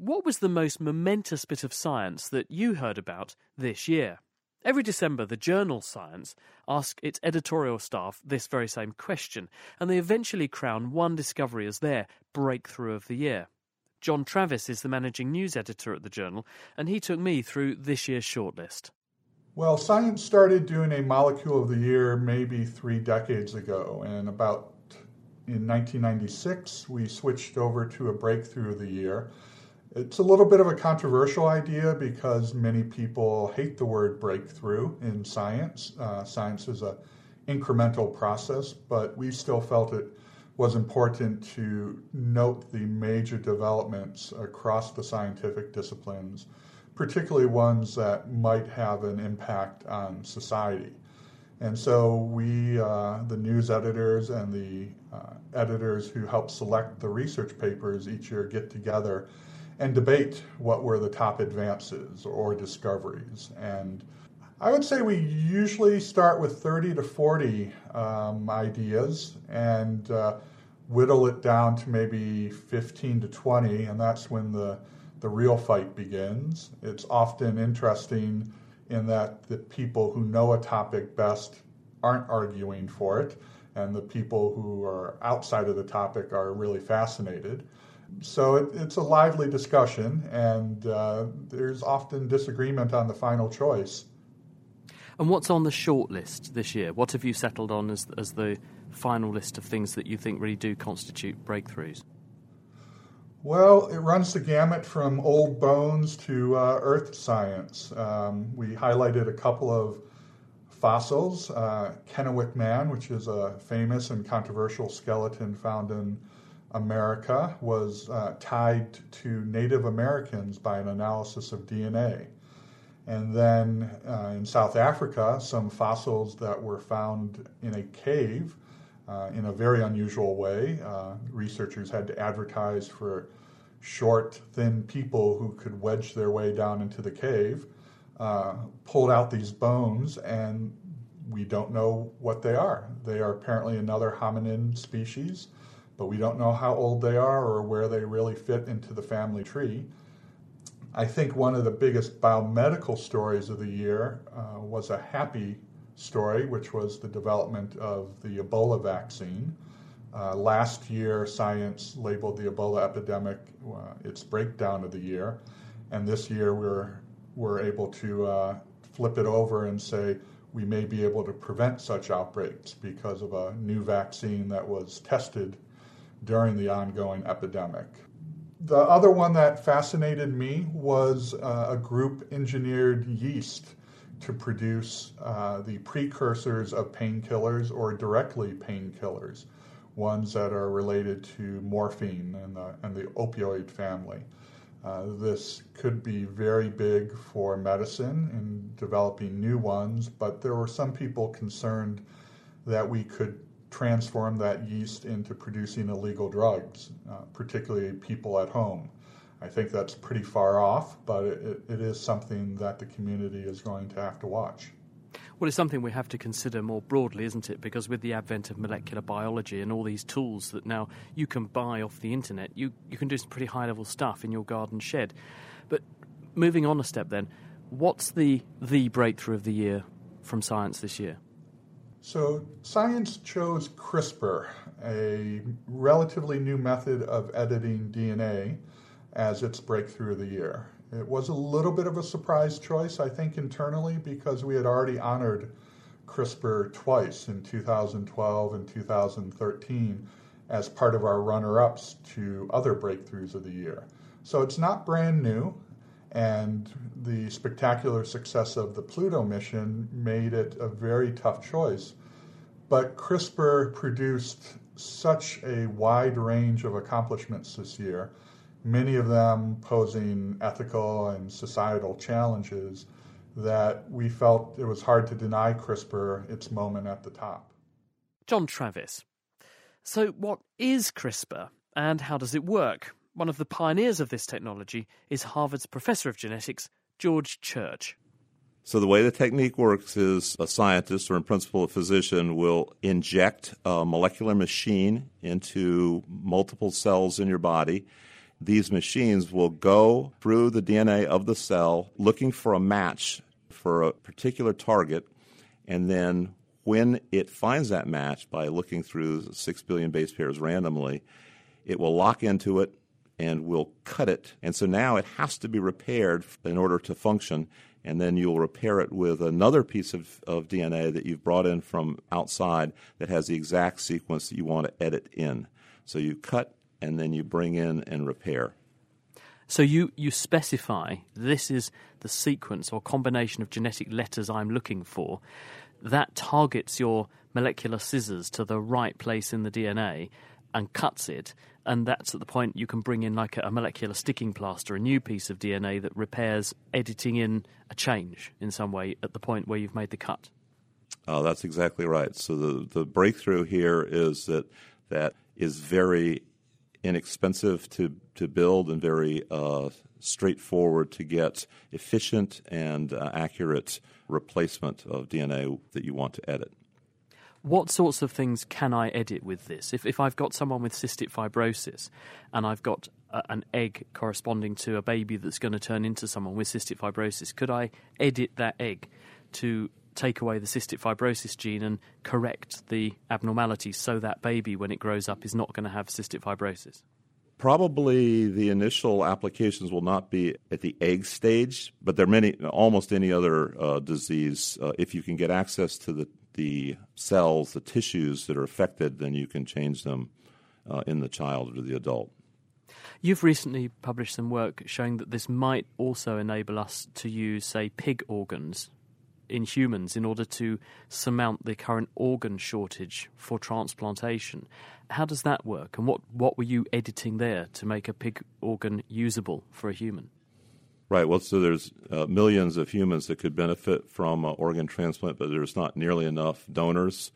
What was the most momentous bit of science that you heard about this year? Every December, the journal Science asks its editorial staff this very same question, and they eventually crown one discovery as their breakthrough of the year. John Travis is the managing news editor at the journal, and he took me through this year's shortlist. Well, science started doing a molecule of the year maybe three decades ago, and about in 1996 we switched over to a breakthrough of the year. It's a little bit of a controversial idea because many people hate the word breakthrough in science. Uh, science is an incremental process, but we still felt it was important to note the major developments across the scientific disciplines, particularly ones that might have an impact on society. And so we, uh, the news editors and the uh, editors who help select the research papers each year get together and debate what were the top advances or discoveries. And I would say we usually start with 30 to 40 um, ideas and uh, whittle it down to maybe 15 to 20, and that's when the, the real fight begins. It's often interesting in that the people who know a topic best aren't arguing for it, and the people who are outside of the topic are really fascinated. So it, it's a lively discussion, and uh, there's often disagreement on the final choice. And what's on the short list this year? What have you settled on as, as the final list of things that you think really do constitute breakthroughs? Well, it runs the gamut from old bones to uh, earth science. Um, we highlighted a couple of fossils. Uh, Kennewick Man, which is a famous and controversial skeleton found in America, was uh, tied to Native Americans by an analysis of DNA. And then uh, in South Africa, some fossils that were found in a cave uh, in a very unusual way. Uh, researchers had to advertise for short, thin people who could wedge their way down into the cave, uh, pulled out these bones, and we don't know what they are. They are apparently another hominin species, but we don't know how old they are or where they really fit into the family tree. I think one of the biggest biomedical stories of the year uh, was a happy story, which was the development of the Ebola vaccine. Uh, last year, science labeled the Ebola epidemic uh, its breakdown of the year, and this year we're we're able to uh, flip it over and say we may be able to prevent such outbreaks because of a new vaccine that was tested during the ongoing epidemic. The other one that fascinated me was uh, a group engineered yeast to produce uh, the precursors of painkillers or directly painkillers, ones that are related to morphine and the, and the opioid family. Uh, this could be very big for medicine in developing new ones, but there were some people concerned that we could transform that yeast into producing illegal drugs, uh, particularly people at home. I think that's pretty far off, but it, it is something that the community is going to have to watch. Well, it's something we have to consider more broadly, isn't it? Because with the advent of molecular biology and all these tools that now you can buy off the internet, you, you can do some pretty high level stuff in your garden shed. But moving on a step then, what's the, the breakthrough of the year from science this year? So, science chose CRISPR, a relatively new method of editing DNA as its breakthrough of the year. It was a little bit of a surprise choice, I think, internally, because we had already honored CRISPR twice in 2012 and 2013 as part of our runner ups to other breakthroughs of the year. So it's not brand new, and the spectacular success of the Pluto mission made it a very tough choice. But CRISPR produced such a wide range of accomplishments this year many of them posing ethical and societal challenges that we felt it was hard to deny CRISPR its moment at the top. John Travis. So, what is CRISPR and how does it work? One of the pioneers of this technology is Harvard's professor of genetics, George Church. So, the way the technique works is a scientist, or in principle, a physician, will inject a molecular machine into multiple cells in your body. These machines will go through the DNA of the cell looking for a match for a particular target, and then when it finds that match by looking through six billion base pairs randomly, it will lock into it and will cut it. And so now it has to be repaired in order to function. And then you'll repair it with another piece of, of DNA that you've brought in from outside that has the exact sequence that you want to edit in. So you cut and then you bring in and repair. So you, you specify this is the sequence or combination of genetic letters I'm looking for. That targets your molecular scissors to the right place in the DNA and cuts it. And that's at the point you can bring in like a, molecular sticking plaster, a new piece of DNA that repairs editing in a change in some way at the point where you've made the cut. Uh, that's exactly right. So the, the breakthrough here is that that is very inexpensive to, to build and very uh, straightforward to get efficient and uh, accurate replacement of DNA that you want to edit. What sorts of things can I edit with this? If, if I've got someone with cystic fibrosis and I've got a, an egg corresponding to a baby that's going to turn into someone with cystic fibrosis, could I edit that egg to take away the cystic fibrosis gene and correct the abnormality so that baby, when it grows up, is not going to have cystic fibrosis? Probably the initial applications will not be at the egg stage, but there are many, almost any other uh, disease. Uh, if you can get access to the, the cells, the tissues that are affected, then you can change them uh, in the child or the adult. You've recently published some work showing that this might also enable us to use, say, pig organs in humans in order to surmount the current organ shortage for transplantation. How does that work, and what, what were you editing there to make a pig organ usable for a human? Right. Well, so there's uh, millions of humans that could benefit from uh, organ transplant, but there's not nearly enough donors.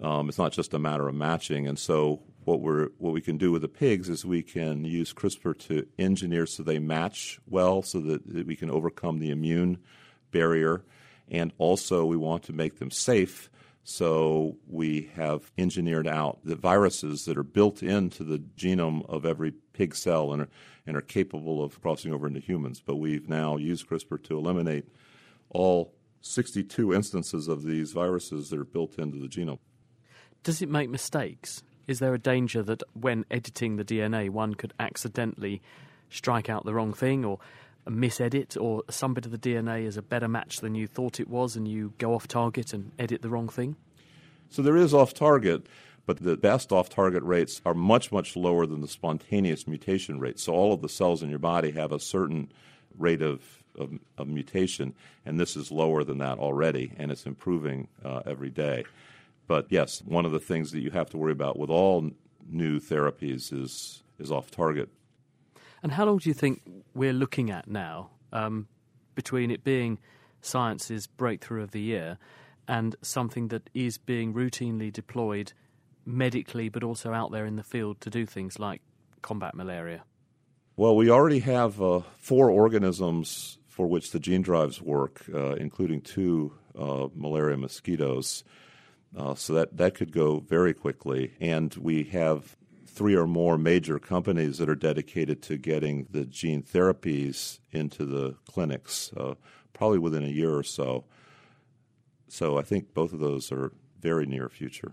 Um, it's not just a matter of matching, and so what we're what we can do with the pigs is we can use CRISPR to engineer so they match well, so that, that we can overcome the immune barrier and also we want to make them safe. So we have engineered out the viruses that are built into the genome of every pig cell and are, and are capable of crossing over into humans. But we've now used CRISPR to eliminate all 62 instances of these viruses that are built into the genome. Does it make mistakes? Is there a danger that when editing the DNA, one could accidentally strike out the wrong thing or misedit or some bit of the DNA is a better match than you thought it was and you go off target and edit the wrong thing? So there is off target, but the best off target rates are much, much lower than the spontaneous mutation rate. So all of the cells in your body have a certain rate of, of, of mutation, and this is lower than that already, and it's improving uh, every day. But yes, one of the things that you have to worry about with all new therapies is, is off target and how long do you think we're looking at now um, between it being science's breakthrough of the year and something that is being routinely deployed medically but also out there in the field to do things like combat malaria? Well, we already have uh, four organisms for which the gene drives work, uh, including two uh, malaria mosquitoes. Uh, so that, that could go very quickly. And we have three or more major companies that are dedicated to getting the gene therapies into the clinics, uh, probably within a year or so. So I think both of those are very near future.